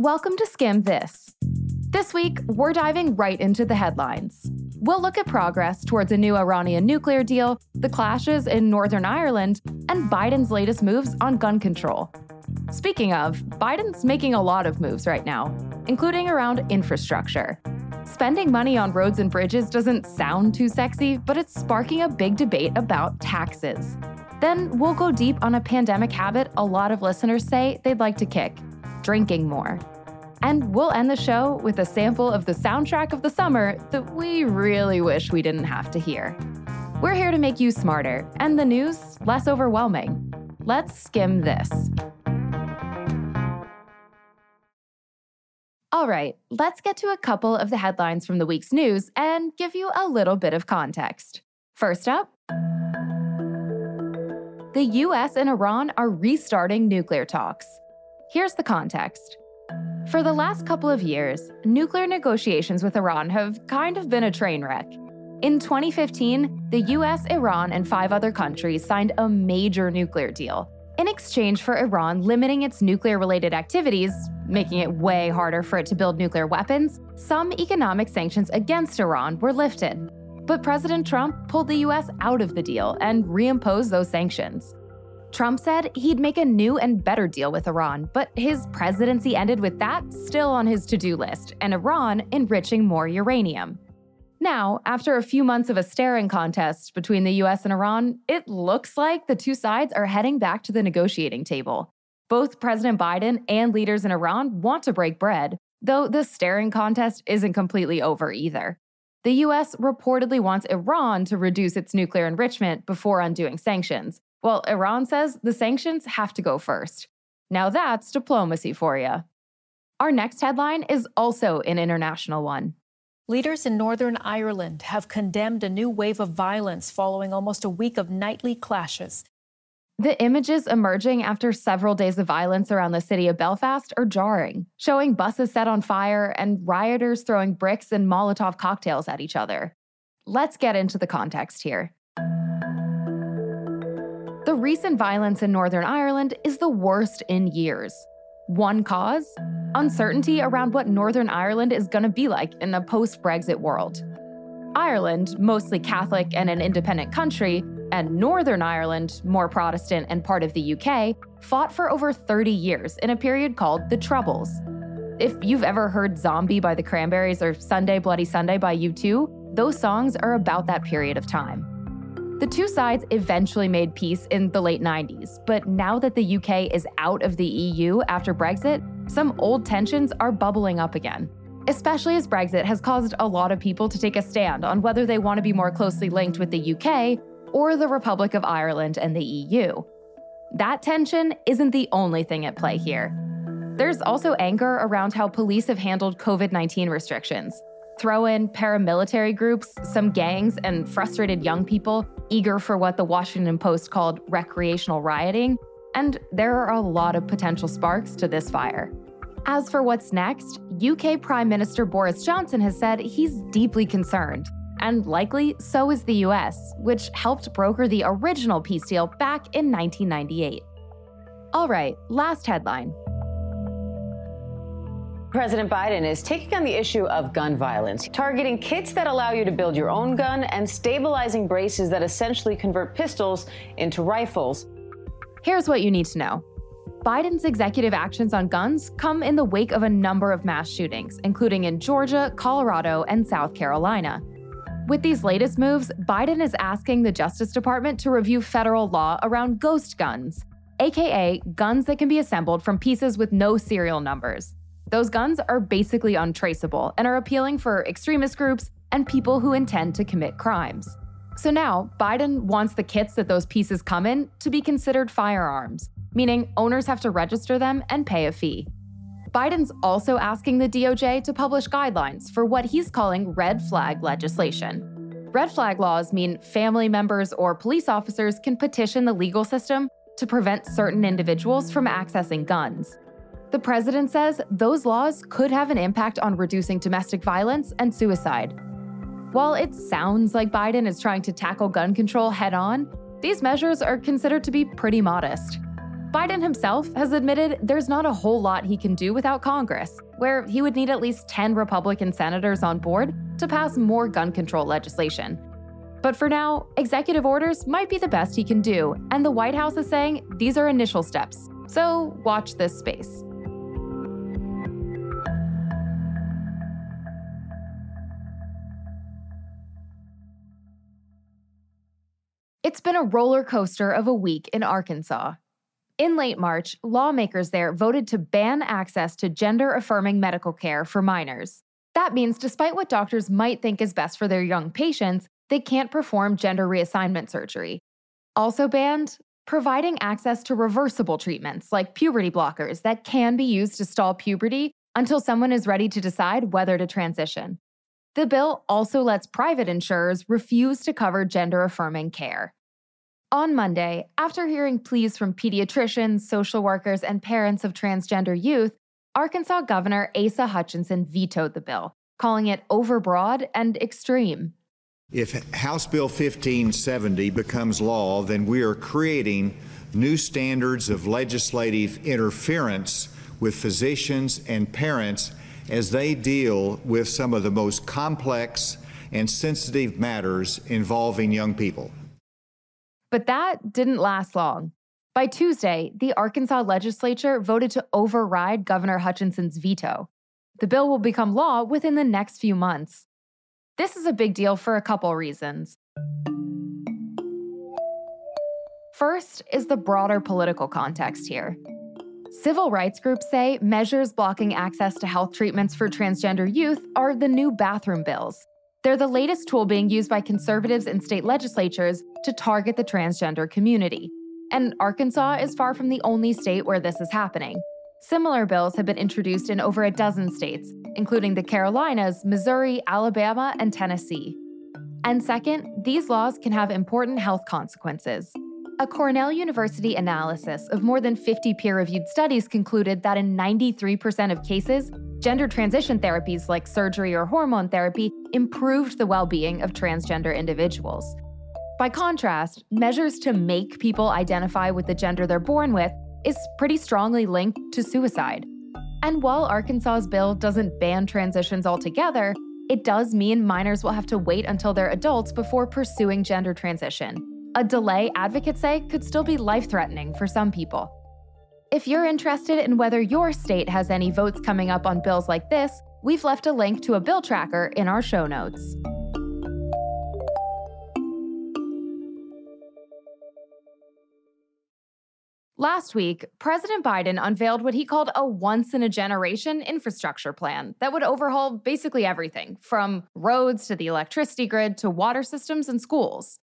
Welcome to Skimm This. This week, we're diving right into the headlines. We'll look at progress towards a new Iranian nuclear deal, the clashes in Northern Ireland, and Biden's latest moves on gun control. Speaking of, Biden's making a lot of moves right now, including around infrastructure. Spending money on roads and bridges doesn't sound too sexy, but it's sparking a big debate about taxes. Then we'll go deep on a pandemic habit a lot of listeners say they'd like to kick drinking more. And we'll end the show with a sample of the soundtrack of the summer that we really wish we didn't have to hear. We're here to make you smarter and the news less overwhelming. Let's skim this. All right, let's get to a couple of the headlines from the week's news and give you a little bit of context. First up, the US and Iran are restarting nuclear talks. Here's the context. For the last couple of years, nuclear negotiations with Iran have kind of been a train wreck. In 2015, the US, Iran, and five other countries signed a major nuclear deal in exchange for Iran limiting its nuclear related activities, making it way harder for it to build nuclear weapons. Some economic sanctions against Iran were lifted. But President Trump pulled the US out of the deal and reimposed those sanctions. Trump said he'd make a new and better deal with Iran, but his presidency ended with that still on his to do list and Iran enriching more uranium. Now, after a few months of a staring contest between the US and Iran, it looks like the two sides are heading back to the negotiating table. Both President Biden and leaders in Iran want to break bread, though the staring contest isn't completely over either. The US reportedly wants Iran to reduce its nuclear enrichment before undoing sanctions, well, Iran says the sanctions have to go first. Now that's diplomacy for you. Our next headline is also an international one. Leaders in Northern Ireland have condemned a new wave of violence following almost a week of nightly clashes. The images emerging after several days of violence around the city of Belfast are jarring, showing buses set on fire and rioters throwing bricks and Molotov cocktails at each other. Let's get into the context here. Recent violence in Northern Ireland is the worst in years. One cause? Uncertainty around what Northern Ireland is going to be like in a post Brexit world. Ireland, mostly Catholic and an independent country, and Northern Ireland, more Protestant and part of the UK, fought for over 30 years in a period called the Troubles. If you've ever heard Zombie by the Cranberries or Sunday Bloody Sunday by U2, those songs are about that period of time. The two sides eventually made peace in the late 90s, but now that the UK is out of the EU after Brexit, some old tensions are bubbling up again. Especially as Brexit has caused a lot of people to take a stand on whether they want to be more closely linked with the UK or the Republic of Ireland and the EU. That tension isn't the only thing at play here. There's also anger around how police have handled COVID 19 restrictions. Throw in paramilitary groups, some gangs, and frustrated young people eager for what the Washington Post called recreational rioting, and there are a lot of potential sparks to this fire. As for what's next, UK Prime Minister Boris Johnson has said he's deeply concerned. And likely, so is the US, which helped broker the original peace deal back in 1998. All right, last headline President Biden is taking on the issue of gun violence, targeting kits that allow you to build your own gun and stabilizing braces that essentially convert pistols into rifles. Here's what you need to know Biden's executive actions on guns come in the wake of a number of mass shootings, including in Georgia, Colorado, and South Carolina. With these latest moves, Biden is asking the Justice Department to review federal law around ghost guns, aka guns that can be assembled from pieces with no serial numbers. Those guns are basically untraceable and are appealing for extremist groups and people who intend to commit crimes. So now, Biden wants the kits that those pieces come in to be considered firearms, meaning owners have to register them and pay a fee. Biden's also asking the DOJ to publish guidelines for what he's calling red flag legislation. Red flag laws mean family members or police officers can petition the legal system to prevent certain individuals from accessing guns. The president says those laws could have an impact on reducing domestic violence and suicide. While it sounds like Biden is trying to tackle gun control head on, these measures are considered to be pretty modest. Biden himself has admitted there's not a whole lot he can do without Congress, where he would need at least 10 Republican senators on board to pass more gun control legislation. But for now, executive orders might be the best he can do, and the White House is saying these are initial steps. So watch this space. It's been a roller coaster of a week in Arkansas. In late March, lawmakers there voted to ban access to gender affirming medical care for minors. That means, despite what doctors might think is best for their young patients, they can't perform gender reassignment surgery. Also banned, providing access to reversible treatments like puberty blockers that can be used to stall puberty until someone is ready to decide whether to transition. The bill also lets private insurers refuse to cover gender affirming care. On Monday, after hearing pleas from pediatricians, social workers, and parents of transgender youth, Arkansas Governor Asa Hutchinson vetoed the bill, calling it overbroad and extreme. If House Bill 1570 becomes law, then we are creating new standards of legislative interference with physicians and parents as they deal with some of the most complex and sensitive matters involving young people. But that didn't last long. By Tuesday, the Arkansas legislature voted to override Governor Hutchinson's veto. The bill will become law within the next few months. This is a big deal for a couple reasons. First is the broader political context here. Civil rights groups say measures blocking access to health treatments for transgender youth are the new bathroom bills. They're the latest tool being used by conservatives in state legislatures to target the transgender community. And Arkansas is far from the only state where this is happening. Similar bills have been introduced in over a dozen states, including the Carolinas, Missouri, Alabama, and Tennessee. And second, these laws can have important health consequences. A Cornell University analysis of more than 50 peer reviewed studies concluded that in 93% of cases, gender transition therapies like surgery or hormone therapy improved the well being of transgender individuals. By contrast, measures to make people identify with the gender they're born with is pretty strongly linked to suicide. And while Arkansas's bill doesn't ban transitions altogether, it does mean minors will have to wait until they're adults before pursuing gender transition a delay, advocates say, could still be life threatening for some people. If you're interested in whether your state has any votes coming up on bills like this, we've left a link to a bill tracker in our show notes. Last week, President Biden unveiled what he called a once in a generation infrastructure plan that would overhaul basically everything from roads to the electricity grid to water systems and schools.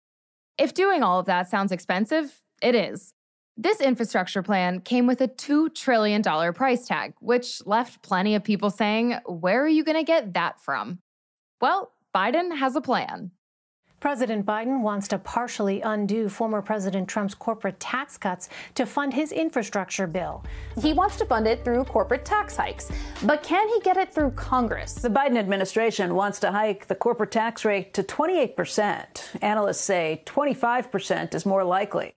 If doing all of that sounds expensive, it is. This infrastructure plan came with a $2 trillion price tag, which left plenty of people saying, Where are you going to get that from? Well, Biden has a plan. President Biden wants to partially undo former President Trump's corporate tax cuts to fund his infrastructure bill. He wants to fund it through corporate tax hikes. But can he get it through Congress? The Biden administration wants to hike the corporate tax rate to 28%. Analysts say 25% is more likely.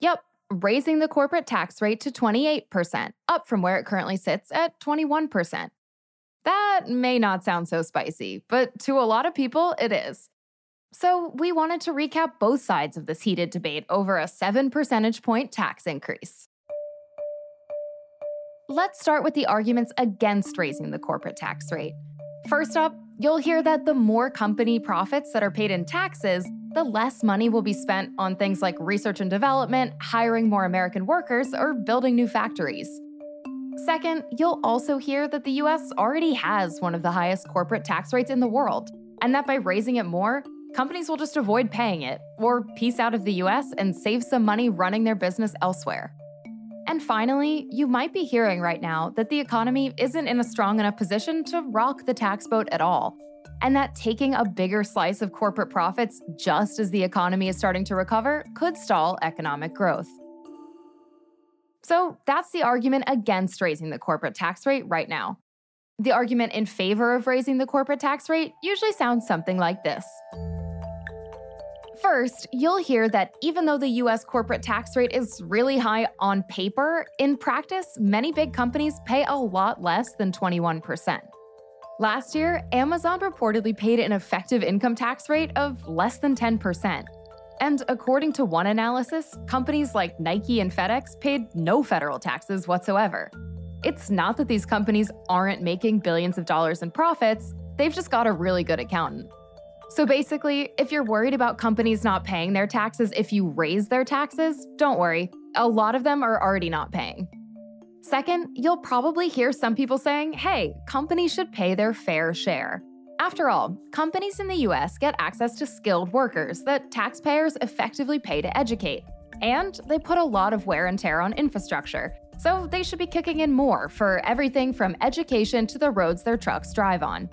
Yep, raising the corporate tax rate to 28%, up from where it currently sits at 21%. That may not sound so spicy, but to a lot of people, it is. So, we wanted to recap both sides of this heated debate over a 7 percentage point tax increase. Let's start with the arguments against raising the corporate tax rate. First up, you'll hear that the more company profits that are paid in taxes, the less money will be spent on things like research and development, hiring more American workers, or building new factories. Second, you'll also hear that the US already has one of the highest corporate tax rates in the world, and that by raising it more, companies will just avoid paying it or piece out of the US and save some money running their business elsewhere. And finally, you might be hearing right now that the economy isn't in a strong enough position to rock the tax boat at all, and that taking a bigger slice of corporate profits just as the economy is starting to recover could stall economic growth. So that's the argument against raising the corporate tax rate right now. The argument in favor of raising the corporate tax rate usually sounds something like this First, you'll hear that even though the US corporate tax rate is really high on paper, in practice, many big companies pay a lot less than 21%. Last year, Amazon reportedly paid an effective income tax rate of less than 10%. And according to one analysis, companies like Nike and FedEx paid no federal taxes whatsoever. It's not that these companies aren't making billions of dollars in profits, they've just got a really good accountant. So basically, if you're worried about companies not paying their taxes if you raise their taxes, don't worry. A lot of them are already not paying. Second, you'll probably hear some people saying, hey, companies should pay their fair share. After all, companies in the US get access to skilled workers that taxpayers effectively pay to educate. And they put a lot of wear and tear on infrastructure, so they should be kicking in more for everything from education to the roads their trucks drive on.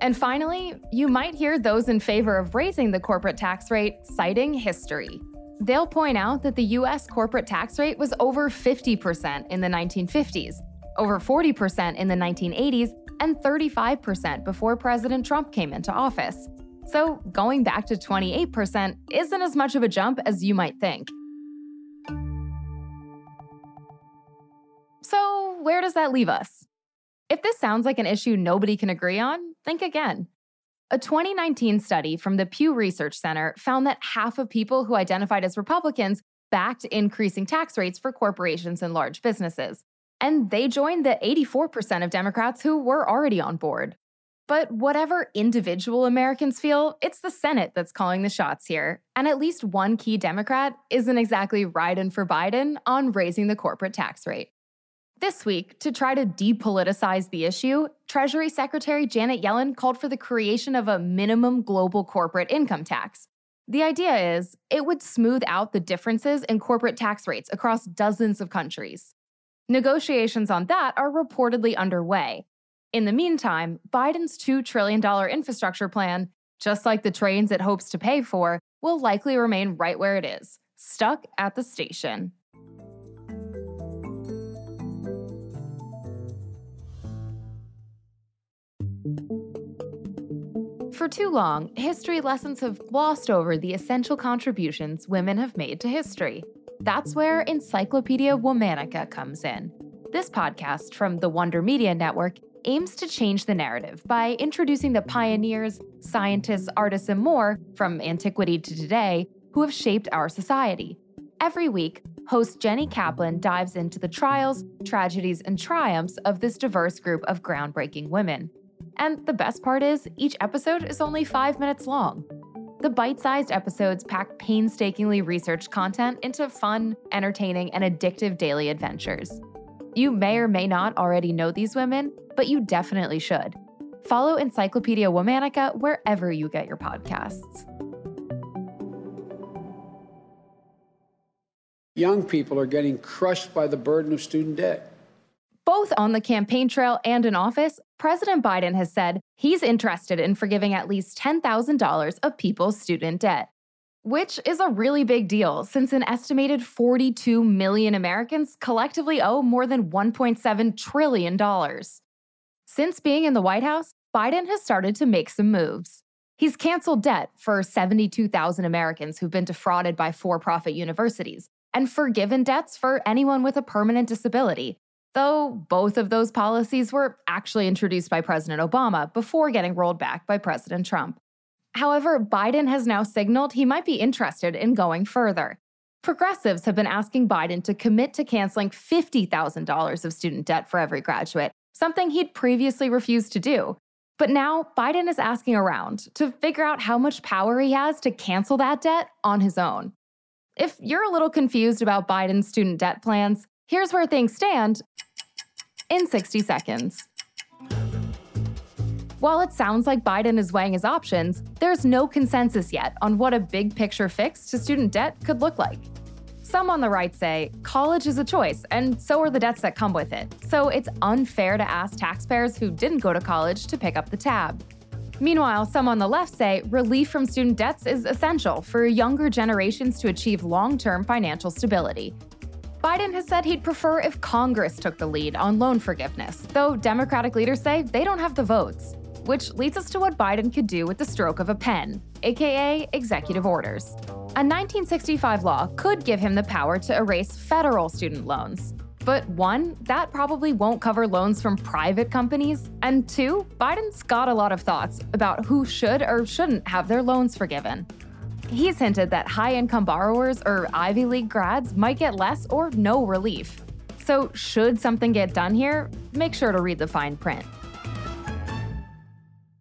And finally, you might hear those in favor of raising the corporate tax rate citing history. They'll point out that the US corporate tax rate was over 50% in the 1950s, over 40% in the 1980s, and 35% before President Trump came into office. So going back to 28% isn't as much of a jump as you might think. So, where does that leave us? If this sounds like an issue nobody can agree on, think again. A 2019 study from the Pew Research Center found that half of people who identified as Republicans backed increasing tax rates for corporations and large businesses. And they joined the 84% of Democrats who were already on board. But whatever individual Americans feel, it's the Senate that's calling the shots here. And at least one key Democrat isn't exactly riding for Biden on raising the corporate tax rate. This week, to try to depoliticize the issue, Treasury Secretary Janet Yellen called for the creation of a minimum global corporate income tax. The idea is it would smooth out the differences in corporate tax rates across dozens of countries. Negotiations on that are reportedly underway. In the meantime, Biden's $2 trillion infrastructure plan, just like the trains it hopes to pay for, will likely remain right where it is, stuck at the station. For too long, history lessons have glossed over the essential contributions women have made to history. That's where Encyclopedia Womanica comes in. This podcast from the Wonder Media Network aims to change the narrative by introducing the pioneers, scientists, artists, and more from antiquity to today who have shaped our society. Every week, host Jenny Kaplan dives into the trials, tragedies, and triumphs of this diverse group of groundbreaking women. And the best part is, each episode is only five minutes long. The bite sized episodes pack painstakingly researched content into fun, entertaining, and addictive daily adventures. You may or may not already know these women, but you definitely should. Follow Encyclopedia Womanica wherever you get your podcasts. Young people are getting crushed by the burden of student debt. Both on the campaign trail and in office, President Biden has said he's interested in forgiving at least $10,000 of people's student debt, which is a really big deal since an estimated 42 million Americans collectively owe more than $1.7 trillion. Since being in the White House, Biden has started to make some moves. He's canceled debt for 72,000 Americans who've been defrauded by for profit universities and forgiven debts for anyone with a permanent disability, though both of those policies were actually introduced by President Obama before getting rolled back by President Trump. However, Biden has now signaled he might be interested in going further. Progressives have been asking Biden to commit to canceling $50,000 of student debt for every graduate, something he'd previously refused to do. But now Biden is asking around to figure out how much power he has to cancel that debt on his own. If you're a little confused about Biden's student debt plans, here's where things stand in 60 seconds. While it sounds like Biden is weighing his options, there's no consensus yet on what a big picture fix to student debt could look like. Some on the right say college is a choice, and so are the debts that come with it, so it's unfair to ask taxpayers who didn't go to college to pick up the tab. Meanwhile, some on the left say relief from student debts is essential for younger generations to achieve long term financial stability, Biden has said he'd prefer if Congress took the lead on loan forgiveness, though Democratic leaders say they don't have the votes. which leads us to what Biden could do with the stroke of a pen, aka executive orders. A 1965 law could give him the power to erase federal student loans. But one, that probably won't cover loans from private companies. And two, Biden's got a lot of thoughts about who should or shouldn't have their loans forgiven. He's hinted that high income borrowers or Ivy League grads might get less or no relief. So, should something get done here, make sure to read the fine print.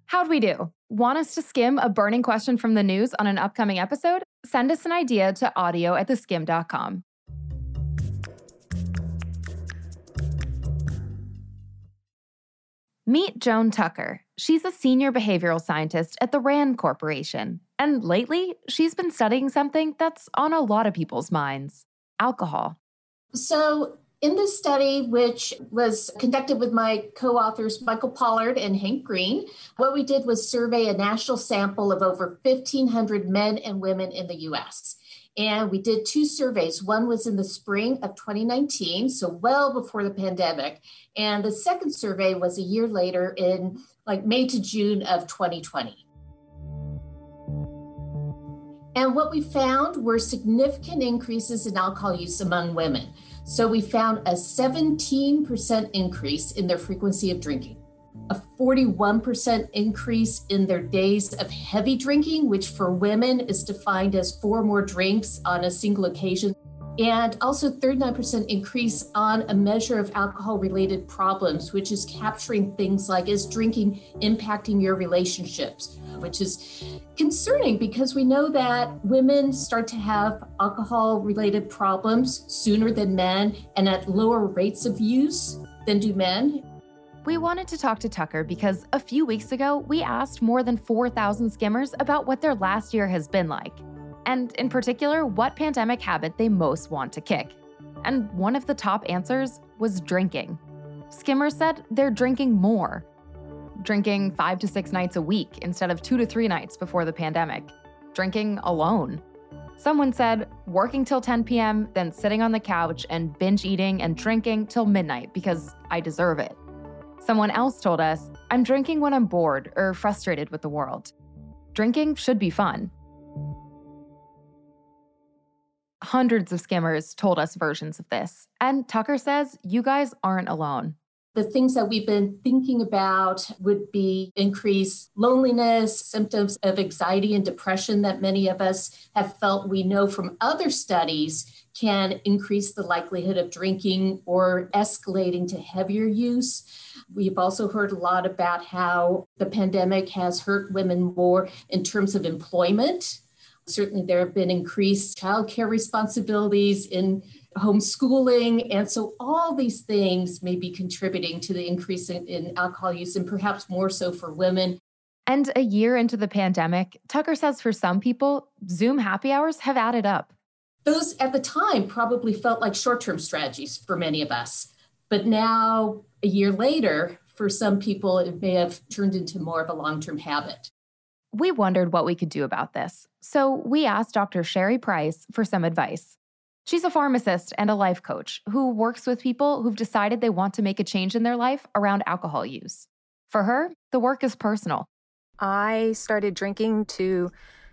How'd we do? Want us to skim a burning question from the news on an upcoming episode? Send us an idea to audio at theskimm.com. Meet Joan Tucker. She's a senior behavioral scientist at the RAND Corporation. And lately, she's been studying something that's on a lot of people's minds alcohol. So, in this study, which was conducted with my co authors Michael Pollard and Hank Green, what we did was survey a national sample of over 1,500 men and women in the US. And we did two surveys. One was in the spring of 2019, so well before the pandemic. And the second survey was a year later in like May to June of 2020. And what we found were significant increases in alcohol use among women. So we found a 17% increase in their frequency of drinking, a 41% increase in their days of heavy drinking, which for women is defined as four more drinks on a single occasion, and also 39% increase on a measure of alcohol related problems, which is capturing things like is drinking impacting your relationships? Which is concerning because we know that women start to have alcohol related problems sooner than men and at lower rates of use than do men. We wanted to talk to Tucker because a few weeks ago, we asked more than 4,000 skimmers about what their last year has been like, and in particular, what pandemic habit they most want to kick. And one of the top answers was drinking. Skimmers said they're drinking more, drinking five to six nights a week instead of two to three nights before the pandemic, drinking alone. Someone said, working till 10 p.m., then sitting on the couch and binge eating and drinking till midnight because I deserve it. Someone else told us, I'm drinking when I'm bored or frustrated with the world. Drinking should be fun. Hundreds of skimmers told us versions of this, and Tucker says you guys aren't alone. The things that we've been thinking about would be increased loneliness, symptoms of anxiety and depression that many of us have felt we know from other studies can increase the likelihood of drinking or escalating to heavier use. We've also heard a lot about how the pandemic has hurt women more in terms of employment. Certainly, there have been increased childcare responsibilities in homeschooling. And so all these things may be contributing to the increase in, in, alcohol use and perhaps more so for women. And a year into the pandemic, Tucker says for some people, Zoom happy hours have added up. Those at the time probably felt like short term strategies for many of us. But now, a year later, for some people, it may have turned into more of a long term habit. We wondered what we could do about this. So we asked Dr. Sherry Price for some advice. She's a pharmacist and a life coach who works with people who've decided they want to make a change in their life around alcohol use. For her, the work is personal. I started drinking to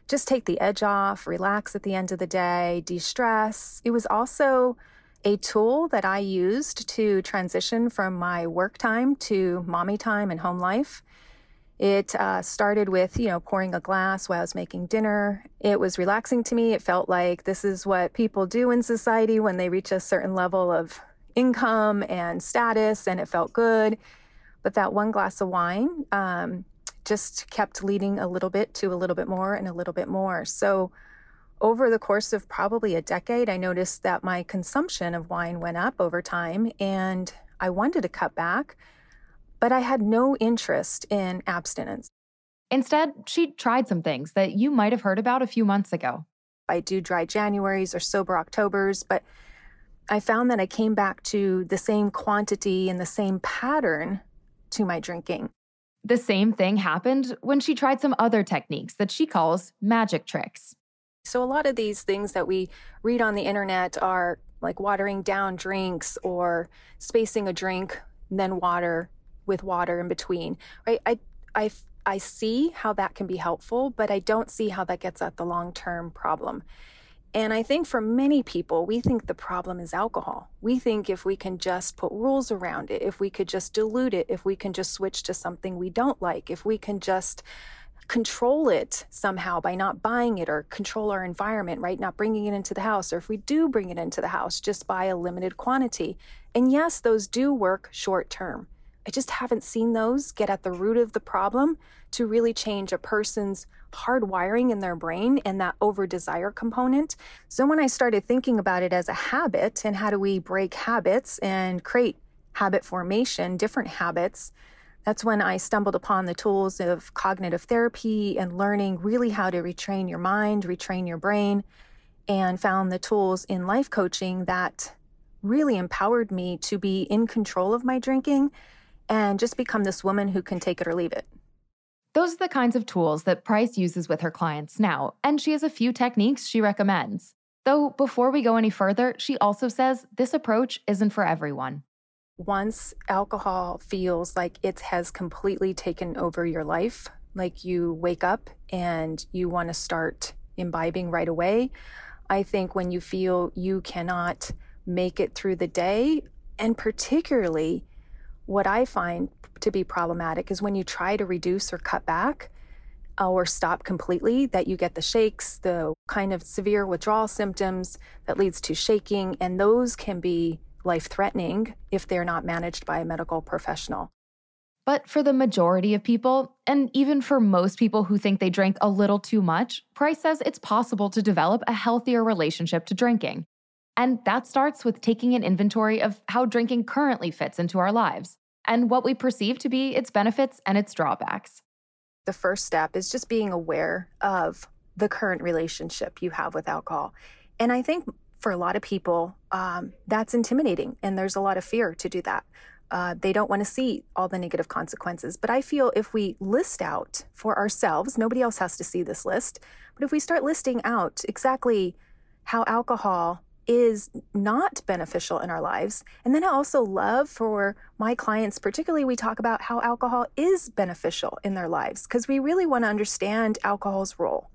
just take the edge off, relax at the end of the day, de stress. It was also a tool that I used to transition from my work time to mommy time and home life. It uh, started with, you know, pouring a glass while I was making dinner. It was relaxing to me. It felt like this is what people do in society when they reach a certain level of income and status, and it felt good. But that one glass of wine um, just kept leading a little bit to a little bit more and a little bit more. So, over the course of probably a decade, I noticed that my consumption of wine went up over time, and I wanted to cut back but I had no interest in abstinence. Instead, she tried some things that you might have heard about a few months ago. I do dry Januaries or sober Octobers, but I found that I came back to the same quantity and the same pattern to my drinking. The same thing happened when she tried some other techniques that she calls magic tricks. So, a lot of these things that we read on the internet are like watering down drinks or spacing a drink, then water, with water in between, right? I, I I see how that can be helpful, but I don't see how that gets at the long term problem. And I think for many people, we think the problem is alcohol. We think if we can just put rules around it, if we could just dilute it, if we can just switch to something we don't like, if we can just control it somehow by not buying it or control our environment, right? Not bringing it into the house, or if we do bring it into the house, just buy a limited quantity. And yes, those do work short term. I just haven't seen those get at the root of the problem to really change a person's hardwiring in their brain and that over desire component. So when I started thinking about it as a habit and how do we break habits and create habit formation, different habits, that's when I stumbled upon the tools of cognitive therapy and learning really how to retrain your mind, retrain your brain, and found the tools in life coaching that really empowered me to be in control of my drinking and just become this woman who can take it or leave it. Those are the kinds of tools that Price uses with her clients now, and she has a few techniques she recommends. Though, before we go any further, she also says this approach isn't for everyone. Once alcohol feels like it has completely taken over your life, like you wake up and you want to start imbibing right away, I think when you feel you cannot make it through the day, and particularly what I find to be problematic is when you try to reduce or cut back uh, or stop completely, that you get the shakes, the kind of severe withdrawal symptoms that leads to shaking, and those can be life threatening if they're not managed by a medical professional. But for the majority of people, and even for most people who think they drank a little too much, Price says it's possible to develop a healthier relationship to drinking. And that starts with taking an inventory of how drinking currently fits into our lives and what we perceive to be its benefits and its drawbacks. The first step is just being aware of the current relationship you have with alcohol. And I think for a lot of people, um, that's intimidating, and there's a lot of fear to do that. Uh, they don't want to see all the negative consequences. But I feel if we list out for ourselves, nobody else has to see this list, but if we start listing out exactly how alcohol is not beneficial in our lives. And then I also love for my clients, particularly, we talk about how alcohol is beneficial in their lives because we really want to understand alcohol's role.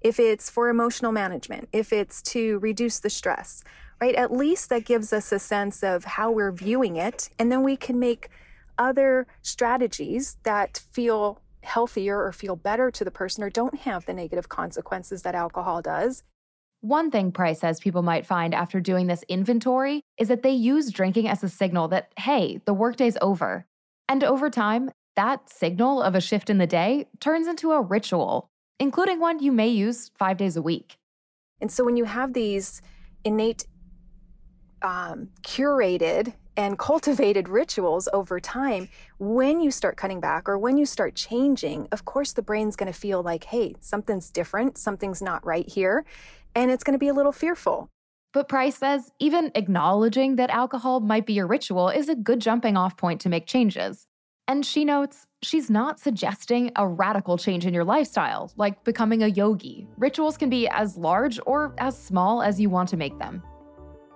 If it's for emotional management, if it's to reduce the stress, right? At least that gives us a sense of how we're viewing it. And then we can make other strategies that feel healthier or feel better to the person or don't have the negative consequences that alcohol does. One thing Price says people might find after doing this inventory is that they use drinking as a signal that, hey, the workday's over. And over time, that signal of a shift in the day turns into a ritual, including one you may use five days a week. And so when you have these innate, um, curated, and cultivated rituals over time, when you start cutting back or when you start changing, of course, the brain's going to feel like, hey, something's different, something's not right here and it's going to be a little fearful. But Price says even acknowledging that alcohol might be your ritual is a good jumping off point to make changes. And she notes she's not suggesting a radical change in your lifestyle, like becoming a yogi. Rituals can be as large or as small as you want to make them.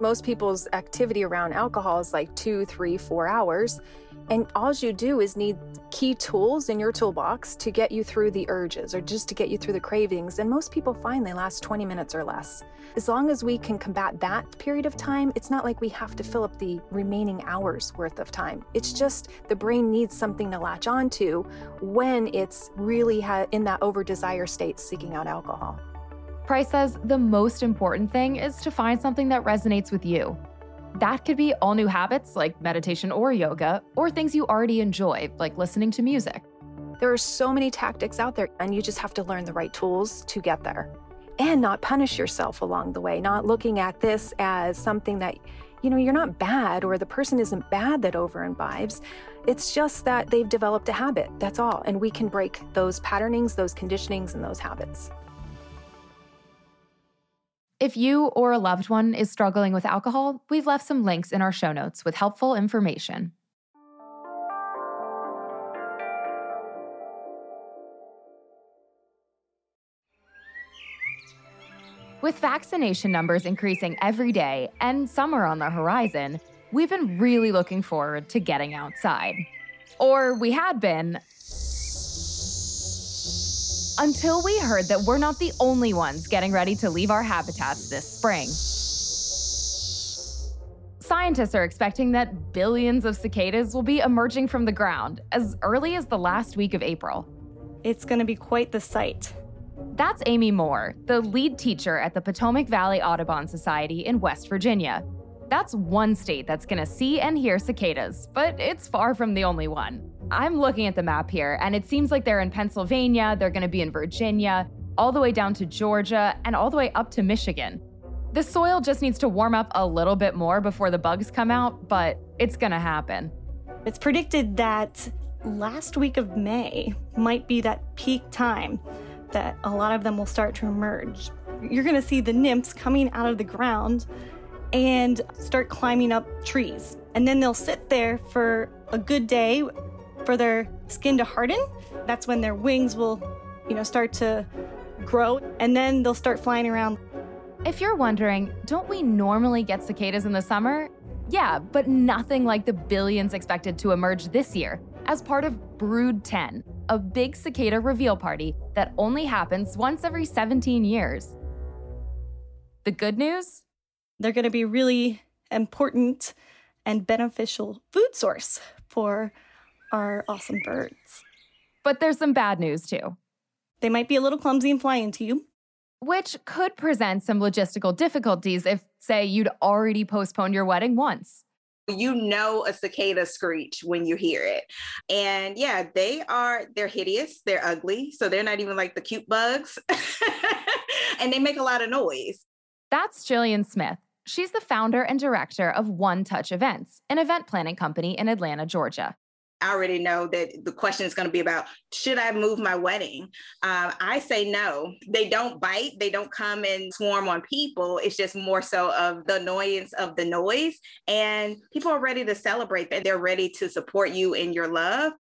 Most people's activity around alcohol is like two, three, four hours. And all you do is need key tools in your toolbox to get you through the urges or just to get you through the cravings. And most people find they last 20 minutes or less. As long as we can combat that period of time, it's not like we have to fill up the remaining hours worth of time. It's just the brain needs something to latch onto when it's really ha- in that over desire state seeking out alcohol. Price says the most important thing is to find something that resonates with you. That could be all new habits like meditation or yoga, or things you already enjoy, like listening to music. There are so many tactics out there, and you just have to learn the right tools to get there. And not punish yourself along the way, not looking at this as something that, you know, you're not bad or the person isn't bad that over imbibes. It's just that they've developed a habit, that's all. And we can break those patternings, those conditionings, and those habits. If you or a loved one is struggling with alcohol, we've left some links in our show notes with helpful information. With vaccination numbers increasing every day and summer on the horizon, we've been really looking forward to getting outside. Or we had been until we heard that we're not the only ones getting ready to leave our habitats this spring. Scientists are expecting that billions of cicadas will be emerging from the ground as early as the last week of April. It's going to be quite the sight. That's Amy Moore, the lead teacher at the Potomac Valley Audubon Society in West Virginia. That's one state that's going to see and hear cicadas, but it's far from the only one. I'm looking at the map here, and it seems like they're in Pennsylvania, they're going to be in Virginia, all the way down to Georgia, and all the way up to Michigan. The soil just needs to warm up a little bit more before the bugs come out, but it's gonna happen. It's predicted that last week of May might be that peak time that a lot of them will start to emerge. You're gonna see the nymphs coming out of the ground and start climbing up trees. And then they'll sit there for a good day for their skin to harden. That's when their wings will, you know, start to grow and then they'll start flying around if you're wondering, don't we normally get cicadas in the summer? Yeah, but nothing like the billions expected to emerge this year as part of Brood 10, a big cicada reveal party that only happens once every 17 years. The good news? They're going to be really important and beneficial food source for our awesome birds. But there's some bad news too. They might be a little clumsy and fly into you which could present some logistical difficulties if, say, you'd already postponed your wedding once. You know a cicada screech when you hear it. And yeah, they are, they're hideous, they're ugly. So they're not even like the cute bugs. and they make a lot of noise. That's Jillian Smith. She's the founder and director of One Touch Events, an event planning company in Atlanta, Georgia. I already know that the question is going to be about should I move my wedding? Um, I say no. They don't bite, they don't come and swarm on people. It's just more so of the annoyance of the noise. And people are ready to celebrate that. They're ready to support you in your love.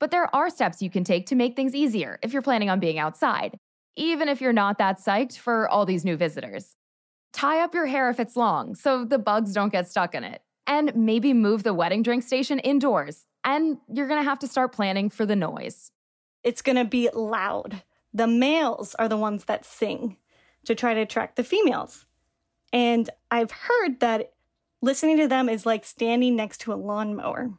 But there are steps you can take to make things easier if you're planning on being outside, even if you're not that psyched for all these new visitors. Tie up your hair if it's long so the bugs don't get stuck in it. And maybe move the wedding drink station indoors and you're going to have to start planning for the noise. It's going to be loud. The males are the ones that sing to try to attract the females. And I've heard that listening to them is like standing next to a lawnmower.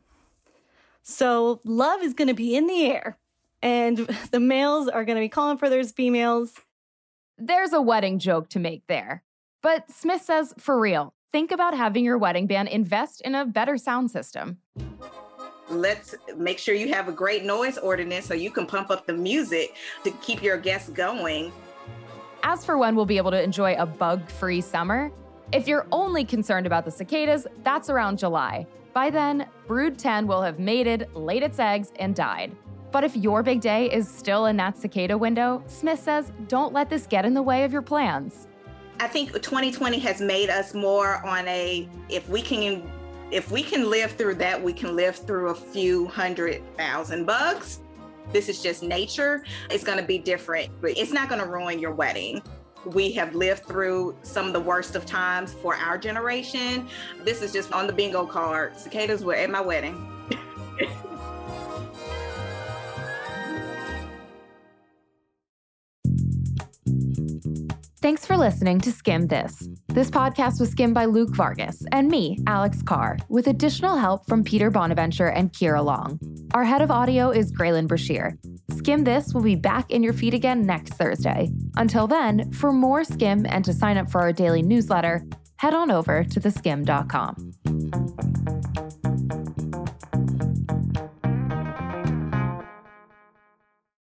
So love is going to be in the air, and the males are going to be calling for those females. There's a wedding joke to make there. But Smith says, for real, think about having your wedding band invest in a better sound system let's make sure you have a great noise ordinance so you can pump up the music to keep your guests going. As for when we'll be able to enjoy a bug free summer, if you're only concerned about the cicadas, that's around July. By then, Brood 10 will have mated, laid its eggs, and died. But if your big day is still in that cicada window, Smith says don't let this get in the way of your plans. I think 2020 has made us more on a if we can if we can live through that, we can live through a few hundred thousand bugs. This is just nature. It's going to be different, but it's not going to ruin your wedding. We have lived through some of the worst of times for our generation. This is just on the bingo card. Cicadas were at my wedding. Thanks for listening to Skimm This. This podcast was skimmed by Luke Vargas and me, Alex Carr, with additional help from Peter Bonaventure and Kira Long. Our head of audio is Graylin Brashear. Skimm This will be back in your feed again next Thursday. Until then, for more Skimm and to sign up for our daily newsletter, head on over to theskimm.com.